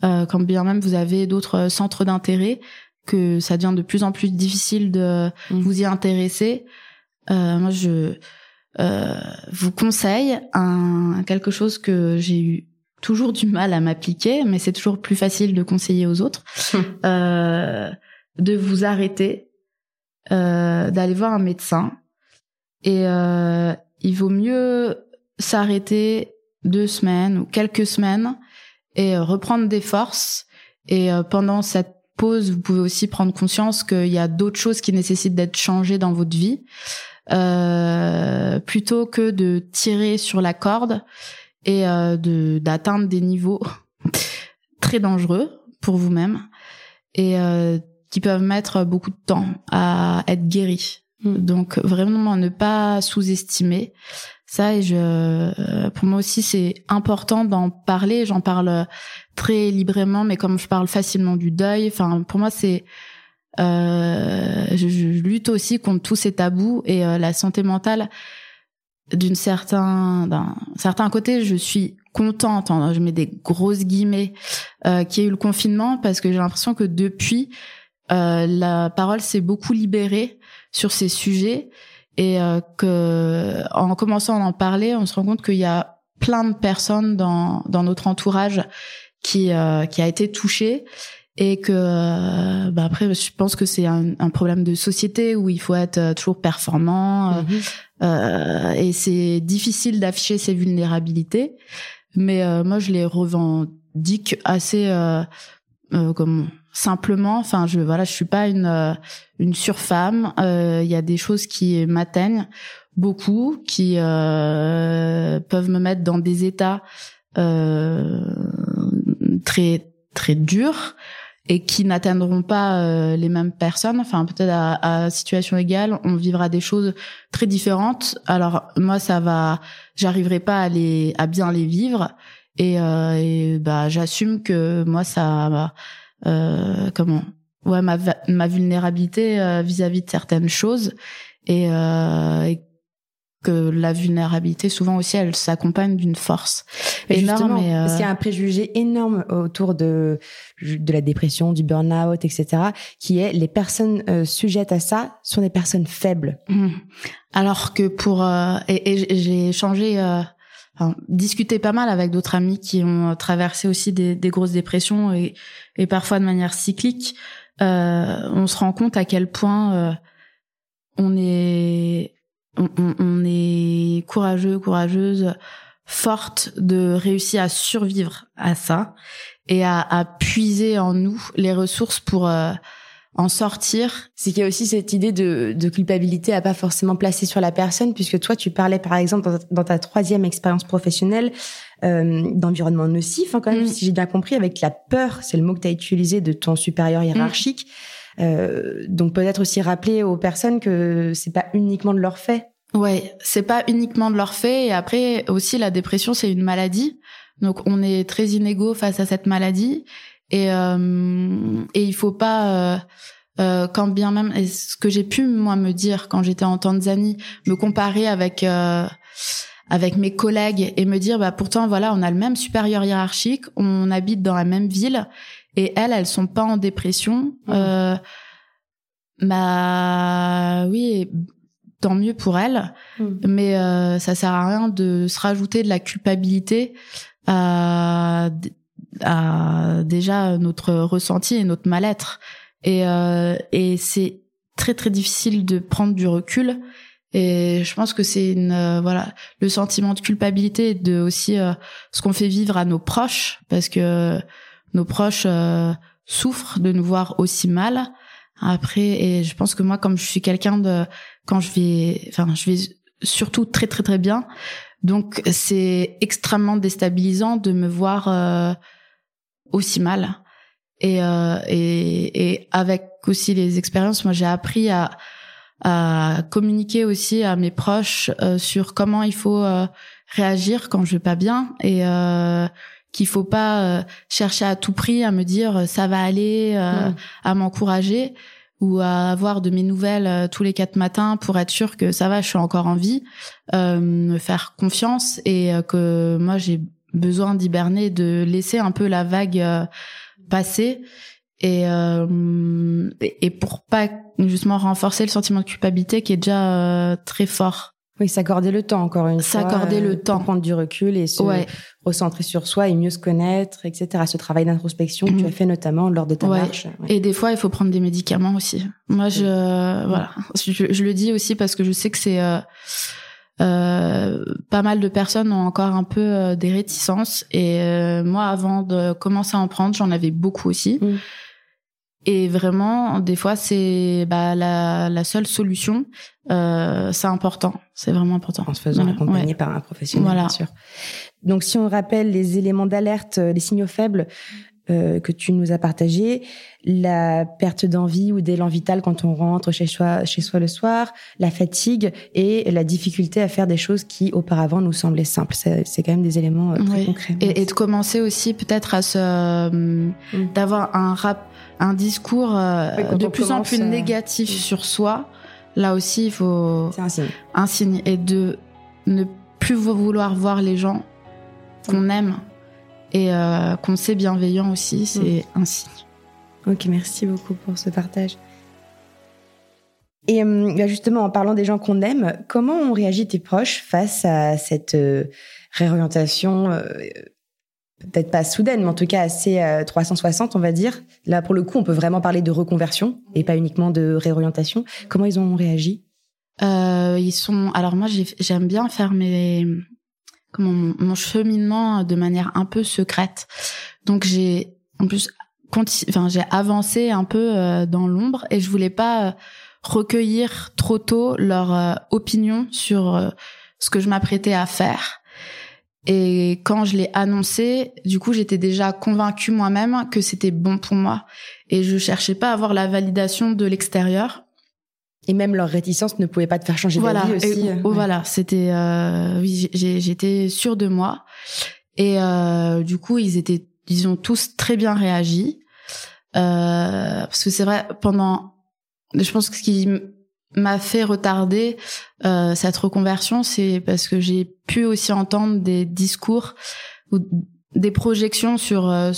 euh, quand bien même vous avez d'autres centres d'intérêt, que ça devient de plus en plus difficile de mm. vous y intéresser. Euh, moi, je euh, vous conseille un, quelque chose que j'ai eu toujours du mal à m'appliquer, mais c'est toujours plus facile de conseiller aux autres, euh, de vous arrêter, euh, d'aller voir un médecin. Et euh, il vaut mieux s'arrêter deux semaines ou quelques semaines et euh, reprendre des forces. Et euh, pendant cette pause, vous pouvez aussi prendre conscience qu'il y a d'autres choses qui nécessitent d'être changées dans votre vie, euh, plutôt que de tirer sur la corde et euh, de d'atteindre des niveaux très dangereux pour vous-même et euh, qui peuvent mettre beaucoup de temps à être guéris. Mm. Donc vraiment ne pas sous-estimer ça et je euh, pour moi aussi c'est important d'en parler j'en parle très librement mais comme je parle facilement du deuil enfin pour moi c'est euh, je, lutte aussi contre tous ces tabous et euh, la santé mentale d'une certain d'un certain côté je suis contente hein, je mets des grosses guillemets euh, qu'il y eu le confinement parce que j'ai l'impression que depuis euh, la parole s'est beaucoup libérée sur ces sujets et euh, que en commençant à en parler, on se rend compte qu'il y a plein de personnes dans dans notre entourage qui qui a été touchée et que euh, bah après je pense que c'est un, un, problème de société où il faut être euh, toujours performant mhm. euh, et c'est difficile d'afficher ses vulnérabilités mais moi je les revendique assez comme simplement. Enfin, je voilà, je suis pas une euh, une surfemme. Il y a des choses qui m'atteignent beaucoup, qui peuvent me mettre dans des états très très durs et qui n'atteindront pas euh, les mêmes personnes. Enfin, peut-être à, à, situation égale, on vivra des choses très différentes. Alors moi, ça va, j'arriverai pas à les, à bien les vivre, et, euh, bah j'assume que moi ça, euh, comment, ouais, ma ma vulnérabilité euh, vis-à-vis de certaines choses et, euh, et que la vulnérabilité, souvent aussi, elle s'accompagne d'une force énorme. Parce qu'il y a un préjugé énorme autour de de la dépression, du burn-out, etc., qui est les personnes euh, sujettes à ça sont des personnes faibles. Mmh. Alors que pour euh, et, j'ai changé. Euh, Enfin, discuté pas mal avec d'autres amis qui ont traversé aussi des, des grosses dépressions et, et, parfois de manière cyclique. Euh, on se rend compte à quel point euh, on est on, on, est courageux, courageuse, forte de réussir à survivre à ça et à, à puiser en nous les ressources pour euh, en sortir. C'est qu'il y a aussi cette idée de, de, culpabilité à pas forcément placer sur la personne, puisque toi, tu parlais par exemple dans ta, troisième expérience professionnelle euh, d'environnement nocif, hein, quand même, mm. si j'ai bien compris, avec la peur, c'est le mot que tu as utilisé de ton supérieur hiérarchique. Euh, donc peut-être aussi rappeler aux personnes que c'est pas uniquement de leur fait. Ouais, c'est pas uniquement de leur fait. Et après aussi, la dépression, c'est une maladie. Donc on est très inégaux face à cette maladie. Et euh, et il faut pas euh, euh, quand bien même ce que j'ai pu moi me dire quand j'étais en Tanzanie, me comparer avec euh, avec mes collègues et me dire bah pourtant voilà on a le même supérieur hiérarchique, on habite dans la même ville et elles, elles sont pas en dépression. Mmh. Euh, bah oui, tant mieux pour elles. Mmh. Mais euh, ça sert à rien de se rajouter de la culpabilité à, à déjà notre ressenti et notre mal-être. Et, euh, et c'est très très difficile de prendre du recul. Et je pense que c'est une euh, voilà le sentiment de culpabilité de aussi euh, ce qu'on fait vivre à nos proches parce que nos proches euh, souffrent de nous voir aussi mal. Après, et je pense que moi, comme je suis quelqu'un de, quand je vais, enfin, je vais surtout très très très bien, donc c'est extrêmement déstabilisant de me voir euh, aussi mal. Et, euh, et, et avec aussi les expériences, moi j'ai appris à, à communiquer aussi à mes proches sur comment il faut réagir quand je vais pas bien et qu'il faut pas euh, chercher à tout prix à me dire euh, ça va aller, euh, à m'encourager ou à avoir de mes nouvelles tous les quatre matins pour être sûr que ça va, je suis encore en vie, me faire confiance et que moi j'ai besoin d'hiberner, de laisser un peu la vague passer et et pour pas justement renforcer le sentiment de culpabilité qui est déjà très fort. Oui, s'accorder le temps encore une fois. S'accorder le temps. Prendre du recul et se recentrer sur soi et mieux se connaître, etc. Ce travail d'introspection que tu mhm. as fait notamment lors de ta marche. Et des fois, il faut prendre des médicaments aussi. Moi, je, voilà, je, le dis aussi parce que je sais que c'est euh, euh, pas mal de personnes ont encore un peu euh, des réticences. Et euh, moi, avant de commencer à en prendre, j'en avais beaucoup aussi. Mm. Et vraiment, des fois, c'est bah, la, la seule solution. Euh, c'est important, c'est vraiment important. En se faisant accompagner par un professionnel, voilà. bien sûr. Donc, si on rappelle les éléments d'alerte, les signaux faibles euh, que tu nous as partagés, la perte d'envie ou d'élan vital quand on rentre chez soi, chez soi le soir, la fatigue et la difficulté à faire des choses qui auparavant nous semblaient simples. C'est, quand même des éléments euh, très concrets. Et, et, de commencer aussi peut-être à se, euh, mm. d'avoir un rap un discours euh, de plus en plus euh, négatif sur soi, là aussi il faut un signe. un signe et de ne plus vouloir voir les gens qu'on aime et euh, qu'on sait bienveillants aussi, c'est mm. un signe. Ok, merci beaucoup pour ce partage. Et bah, justement, en parlant des gens qu'on aime, comment ont réagi tes proches face à cette réorientation peut-être pas soudaine, mais en tout cas assez 360, euh, on va dire. Là, pour le coup, on peut vraiment parler de reconversion et pas uniquement de réorientation. Comment ils ont réagi? Euh, Ils sont. Alors moi, j'aime bien faire mes comment mon, cheminement de manière un peu secrète. Donc j'ai en plus enfin j'ai avancé un peu dans l'ombre et je voulais pas recueillir trop tôt leur opinion sur ce que je m'apprêtais à faire. Et quand je l'ai annoncé, du coup, j'étais déjà convaincue moi-même que c'était bon pour moi. Et je cherchais pas à avoir la validation de l'extérieur. Et même leur réticence ne pouvait pas te faire changer d'avis aussi. Oh, voilà, c'était, euh, oui, j'étais sûre de moi. Et euh, du coup, ils étaient, ils ont tous très bien réagi. Euh, parce que c'est vrai, pendant, je pense que ce qui m'a fait retarder euh, cette reconversion, c'est parce que j'ai pu aussi entendre des discours ou des projections sur euh,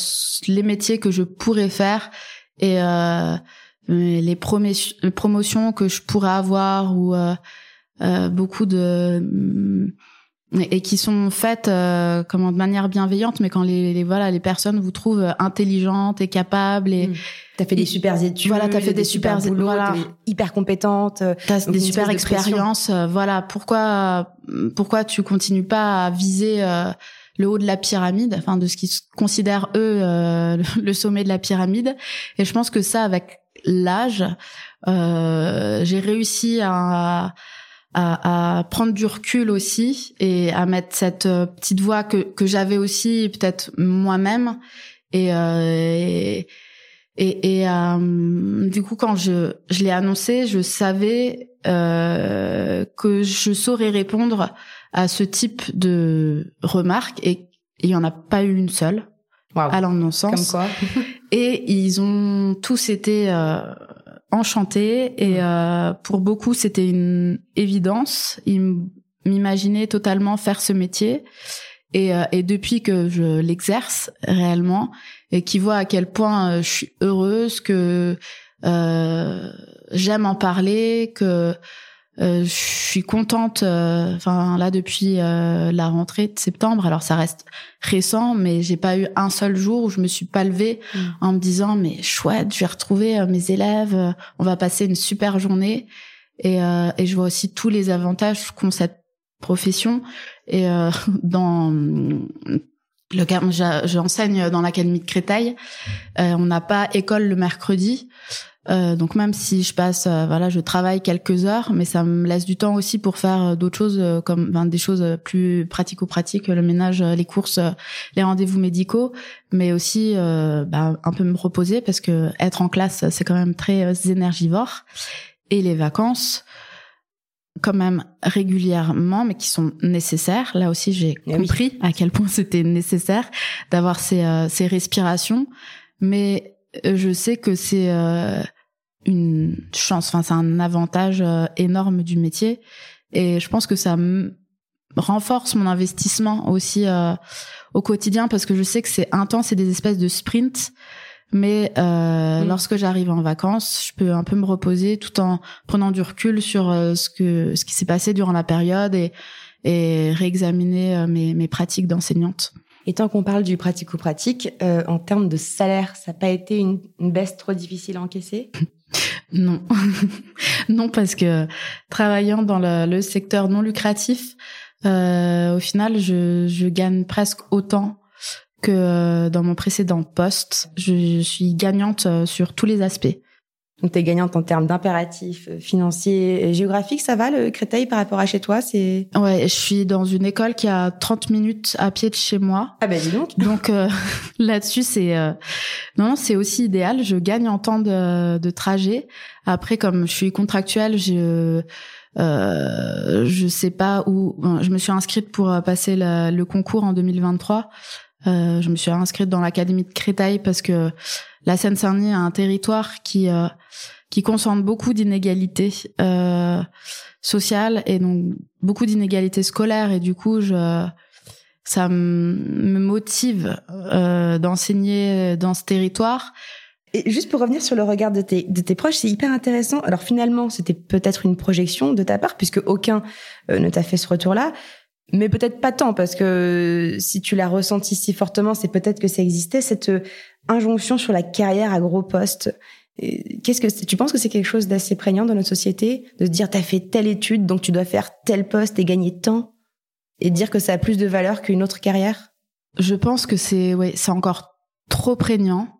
les métiers que je pourrais faire et euh, les promotions que je pourrais avoir ou euh, euh, beaucoup de et qui sont faites euh, comment de manière bienveillante mais quand les, les, voilà les personnes vous trouvent intelligentes et capables et mmh. T'as fait des super études voilà t'as fait des, super, super voilà. hyper compétentes t'as des super expériences euh, voilà. Pourquoi pourquoi tu continues pas à viser euh, le haut de la pyramide enfin de ce qu'ils considèrent eux le sommet de la pyramide? Et je pense que ça avec l'âge j'ai réussi à à, à, prendre du recul aussi et à mettre cette euh, petite voix que, que j'avais aussi peut-être moi-même. Et, euh, et et, et euh, du coup quand je je l'ai annoncé je savais euh, que je saurais répondre à ce type de remarques et il y en a pas eu une seule wow. mon sens Comme quoi et ils ont tous été euh, enchantée et euh, pour beaucoup c'était une évidence. Ils m'imaginaient totalement faire ce métier et, euh, et depuis que je l'exerce réellement et qui voient à quel point euh, je suis heureuse, que euh, j'aime en parler, que euh, je suis contente. Euh, enfin là depuis euh, la rentrée de septembre, alors ça reste récent, mais j'ai pas eu un seul jour où je me suis pas levée mm. en me disant mais chouette, je vais retrouver mes élèves, on va passer une super journée. Et, et je vois aussi tous les avantages qu'ont cette profession. Et dans le j'enseigne dans l'académie de Créteil. on n'a pas école le mercredi. Euh, donc même si je passe, euh, voilà, je travaille quelques heures, mais ça me laisse du temps aussi pour faire euh, d'autres choses, comme ben, des choses plus pratico-pratiques, le ménage, les courses, les rendez-vous médicaux, mais aussi ben, un peu me reposer parce que être en classe, c'est quand même très énergivore. Et les vacances, quand même régulièrement, mais qui sont nécessaires. Là aussi, j'ai eh compris à quel point c'était nécessaire d'avoir ces, ces respirations, mais je sais que c'est une chance, enfin c'est un avantage euh, énorme du métier. Et je pense que ça renforce mon investissement aussi euh, au quotidien parce que je sais que c'est intense, c'est des espèces de sprints mais euh, lorsque j'arrive en vacances, je peux un peu me reposer tout en prenant du recul sur euh, ce que ce qui s'est passé durant la période et et réexaminer mes, mes pratiques d'enseignante. Et tant qu'on parle du pratico-pratique, euh, en termes de salaire, ça n'a pas été une, une, baisse trop difficile à encaisser? Non, non parce que travaillant dans le, le secteur non lucratif, euh, au final, je, je, gagne presque autant que euh, dans mon précédent poste. Je, suis gagnante euh, sur tous les aspects. Donc tu es gagnante en termes d'impératifs euh, financiers et géographiques, ça va le Créteil par rapport à chez toi, c'est Ouais, je suis dans une école qui a 30 minutes à pied de chez moi. Ah ben dis donc. Donc euh, là-dessus c'est euh... non, c'est aussi idéal, je gagne en temps de, de trajet. Après comme je suis contractuelle, je euh, je sais pas où je me suis inscrite pour passer le concours en 2023. Euh, je me suis inscrite dans l'académie de Créteil parce que la Seine-Saint-Denis a un territoire qui euh, qui concentre beaucoup d'inégalités euh, sociales et donc beaucoup d'inégalités scolaires et du coup je ça me motive euh, d'enseigner dans ce territoire. Et juste pour revenir sur le regard de tes, de tes proches, c'est hyper intéressant. Alors finalement, c'était peut-être une projection de ta part, puisque aucun euh, ne t'a fait ce retour-là. Mais peut-être pas tant, parce que si tu l'as ressenti si fortement, c'est peut-être que ça existait, cette injonction sur la carrière à gros postes. Qu'est-ce que tu penses que c'est quelque chose d'assez prégnant dans notre société de se dire t'as fait telle étude donc tu dois faire tel poste et gagner tant et dire que ça a plus de valeur qu'une autre carrière? Je pense que c'est ouais c'est encore trop prégnant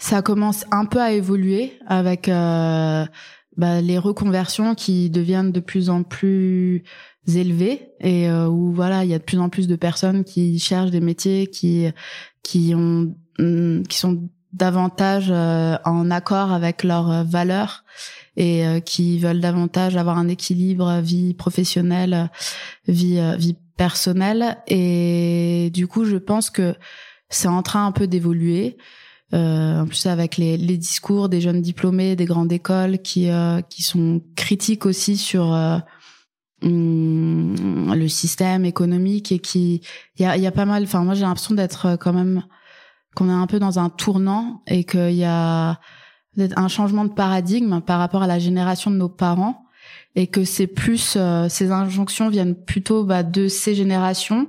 ça commence un peu à évoluer avec euh, bah, les reconversions qui deviennent de plus en plus élevées et euh, où voilà il y a de plus en plus de personnes qui cherchent des métiers qui qui ont mm, qui sont davantage euh, en accord avec leurs valeurs et qui veulent davantage avoir un équilibre vie professionnelle vie vie personnelle. Et du coup je pense que c'est en train un peu d'évoluer euh, en plus avec les, les, discours des jeunes diplômés des grandes écoles qui euh, qui sont critiques aussi sur euh, hum, le système économique et qui il y a, y a pas mal enfin moi j'ai l'impression d'être quand même qu'on est un peu dans un tournant et qu'il y a un changement de paradigme par rapport à la génération de nos parents et que c'est plus euh, ces injonctions viennent plutôt bah, de ces générations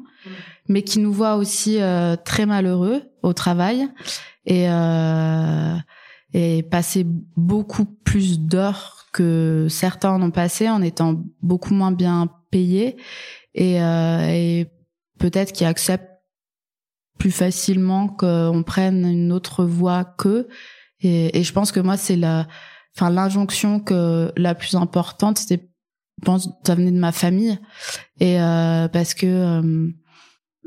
mais qui nous voient aussi très malheureux au travail et euh, et passer beaucoup plus d'heures que certains en ont passé en étant beaucoup moins bien payés et, euh, et peut-être qu'ils acceptent plus facilement qu'on prenne une autre voie qu'eux. Et, et je pense que moi c'est la enfin l'injonction que la plus importante c'était je pense ça venait de ma famille. Et euh, parce que euh,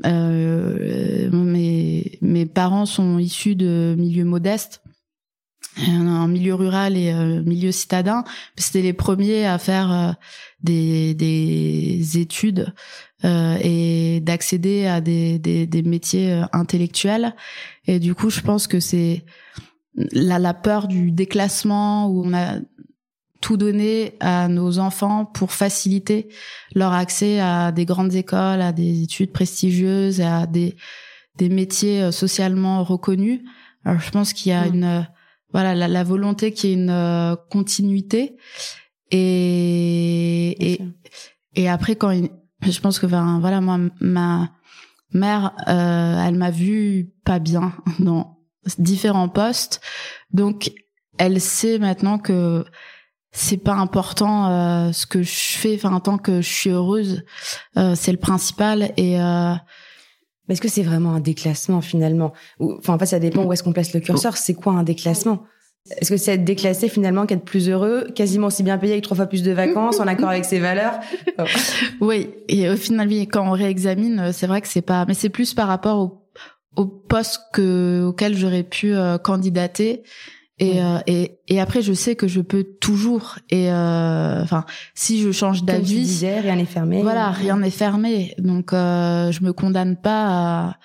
euh, mes, mes parents sont issus de milieux modestes, un milieu rural et euh, milieu citadin. C'était les premiers à faire euh, des, des études euh, et d'accéder à des, des, des, métiers euh, intellectuels. Et du coup, je pense que c'est la, la peur du déclassement où on a tout donner à nos enfants pour faciliter leur accès à des grandes écoles, à des études prestigieuses, à des des métiers euh, socialement reconnus. Alors je pense qu'il y a mmh. une euh, voilà la, volonté qu'il y ait une euh, continuité. Et et, et après quand je pense que voilà moi ma mère elle m'a vu pas bien dans différents postes. Donc elle sait maintenant que c'est pas important euh, ce que je fais enfin tant que je suis heureuse euh, c'est le principal. Et euh... est-ce que c'est vraiment un déclassement finalement? Enfin en fait ça dépend où est-ce qu'on place le curseur. C'est quoi un déclassement? Est-ce que c'est être déclassé finalement qu'être plus heureux quasiment aussi bien payé avec trois fois plus de vacances en accord avec ses valeurs? Oui et au final quand on réexamine c'est vrai que c'est pas mais c'est plus par rapport au, au poste que auquel j'aurais pu euh, candidater et, euh, et, et après, je sais que je peux toujours. Et euh, enfin, si je change d'avis, rien n'est fermé. Voilà, rien n'est fermé. Donc, euh, je me condamne pas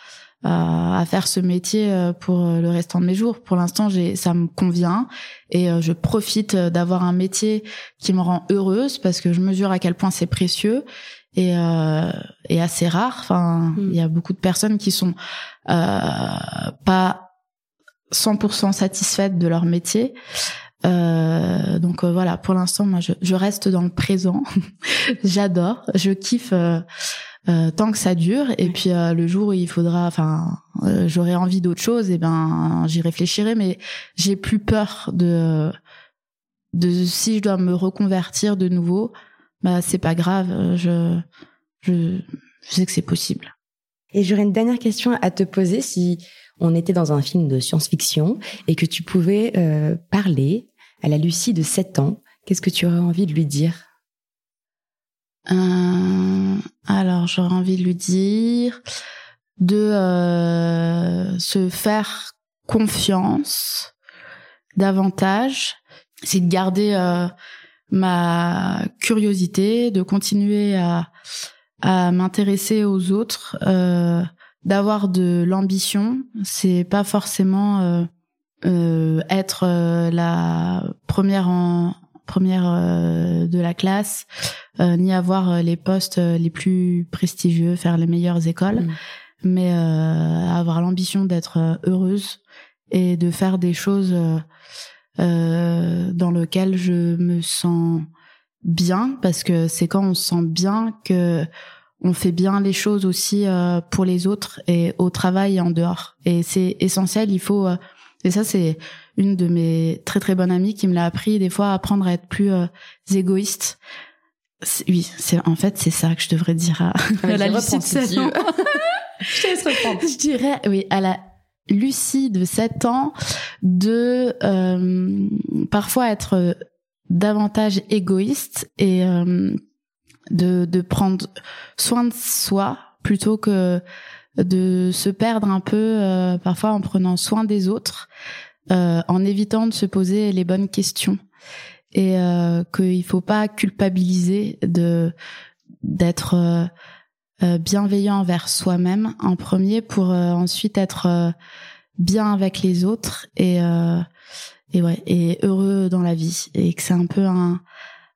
à, à, faire ce métier euh, pour le restant de mes jours. Pour l'instant, j'ai, ça me convient et je profite d'avoir un métier qui me rend heureuse parce que je mesure à quel point c'est précieux et, euh, et assez rare. Enfin, hmm. il y a beaucoup de personnes qui sont euh, pas 100% satisfaites de leur métier. Euh, donc euh, voilà, pour l'instant, moi, je, je, reste dans le présent. J'adore, je kiffe euh, euh, tant que ça dure. Et puis le jour où il faudra, enfin, j'aurai envie d'autre chose, et eh ben, j'y réfléchirai. Mais j'ai plus peur de, de si je dois me reconvertir de nouveau, bah c'est pas grave. Je, je, je sais que c'est possible. Et j'aurais une dernière question à te poser si on était dans un film de science-fiction et que tu pouvais euh, parler à la Lucie de 7 ans, qu'est-ce que tu aurais envie de lui dire? Euh, Alors, j'aurais envie de lui dire de euh, se faire confiance davantage, c'est de garder euh, ma curiosité, de continuer à, m'intéresser aux autres. D'avoir de l'ambition, c'est pas forcément euh, euh, être euh, la première en première euh, de la classe, euh, ni avoir les postes les plus prestigieux, faire les meilleures écoles, mm. mais avoir l'ambition d'être heureuse et de faire des choses dans lesquelles je me sens bien, parce que c'est quand on se sent bien que on fait bien les choses aussi euh, pour les autres et au travail et en dehors. Et c'est essentiel. Il faut euh, et ça c'est une de mes très très bonnes amies qui me l'a appris des fois apprendre à être plus euh, égoïste. Oui, c'est en fait c'est ça que je devrais dire à, ah, la Lucie de Je te laisse reprendre. Je dirais oui à la Lucie de 7 ans de euh, parfois être davantage égoïste et euh, de, de prendre soin de soi plutôt que de se perdre un peu euh, parfois en prenant soin des autres, euh, en évitant de se poser les bonnes questions. Et euh, qu'il faut pas culpabiliser de d'être bienveillant envers soi-même en premier pour ensuite être bien avec les autres et et ouais et heureux dans la vie. Et que c'est un peu un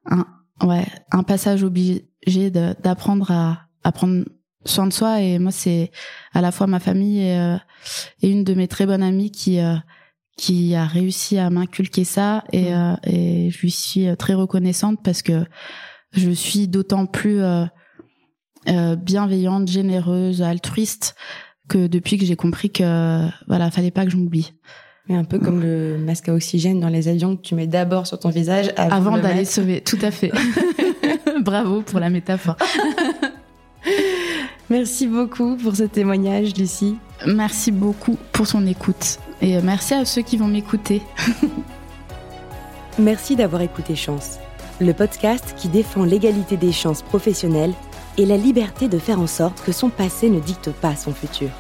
un ouais un passage obligé d'apprendre à, à prendre soin de soi et moi c'est à la fois ma famille et, euh, et une de mes très bonnes amies qui euh, qui a réussi à m'inculquer ça et, mmh. euh, et je lui suis très reconnaissante parce que je suis d'autant plus bienveillante, généreuse, altruiste que depuis que j'ai compris que voilà, fallait pas que je m'oublie. Mais un peu comme le masque à oxygène dans les avions que tu mets d'abord sur ton visage avant, avant d'aller sauver. Tout à fait. Bravo pour la métaphore. Merci beaucoup pour ce témoignage, Lucie. Merci beaucoup pour son écoute. Et merci à ceux qui vont m'écouter. merci d'avoir écouté Chance, le podcast qui défend l'égalité des chances professionnelles et la liberté de faire en sorte que son passé ne dicte pas son futur.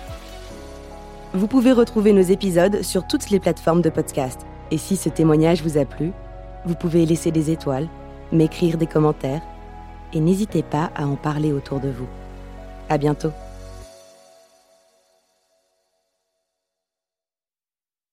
Vous pouvez retrouver nos épisodes sur toutes les plateformes de podcast. Et si ce témoignage vous a plu, vous pouvez laisser des étoiles, m'écrire des commentaires et n'hésitez pas à en parler autour de vous. À bientôt.